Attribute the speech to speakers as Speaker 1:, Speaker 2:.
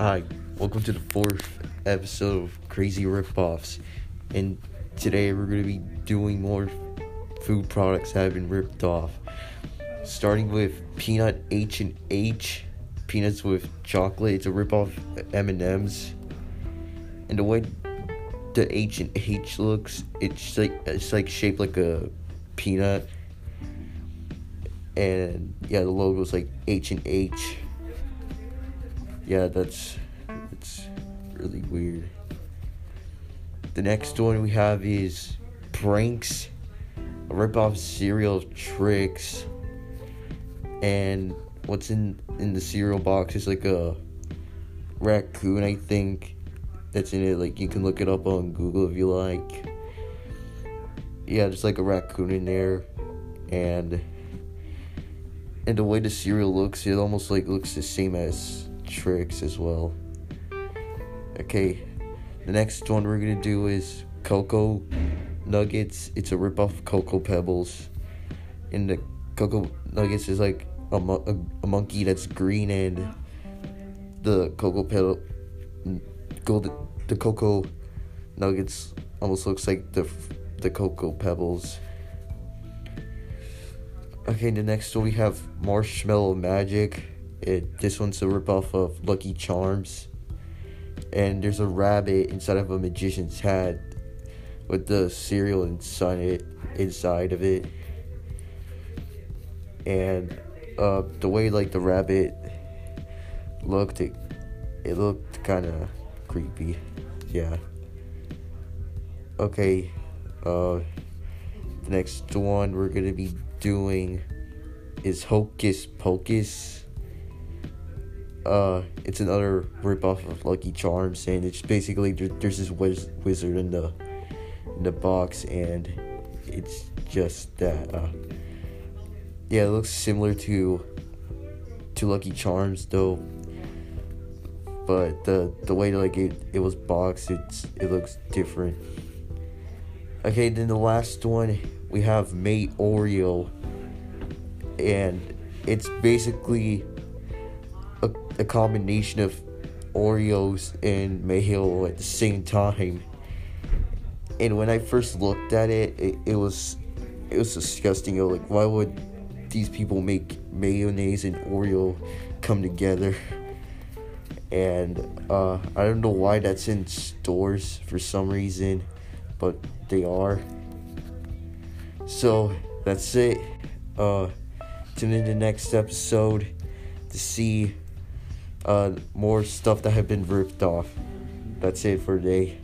Speaker 1: Hi, welcome to the fourth episode of Crazy Ripoffs. And today we're going to be doing more food products that have been ripped off. Starting with peanut H and H, peanuts with chocolate. It's a ripoff M&Ms. And the way the H and H looks, it's like it's like shaped like a peanut. And yeah, the logo's like H and H yeah, that's it's really weird. The next one we have is Pranks, a ripoff cereal Trix, and what's in in the cereal box is like a raccoon, I think. That's in it. Like you can look it up on Google if you like. Yeah, just like a raccoon in there, and and the way the cereal looks, it almost like looks the same as Trix as well. Okay, the next one we're gonna do is Cocoa Nuggets. It's a ripoff of Cocoa Pebbles. And the Cocoa Nuggets is like a, a, a monkey that's green and the Cocoa Pebble, gold, the Cocoa Nuggets almost looks like the the Cocoa Pebbles. Okay, the next one we have Marshmallow Magic. It this one's a ripoff of Lucky Charms, and there's a rabbit inside of a magician's hat with the cereal inside it inside of it, and uh, the way like the rabbit looked, it it looked kind of creepy, yeah. Okay, uh, the next one we're gonna be doing is Hocus Pocus uh, it's another ripoff of Lucky Charms, and it's basically there's this wiz- wizard in the in the box, and it's just that. Uh, yeah, it looks similar to to Lucky Charms though, but the the way like it it was boxed, it's it looks different. Okay, then the last one we have Mayoreo, and it's basically a, a combination of Oreos and Mayo at the same time. And when I first looked at it, it, it was it was disgusting. Yo, like why would these people make mayonnaise and Oreo come together? And uh, I don't know why that's in stores for some reason, but they are. So that's it. Uh, tune in the next episode to see uh, more stuff that have been ripped off. That's it for today.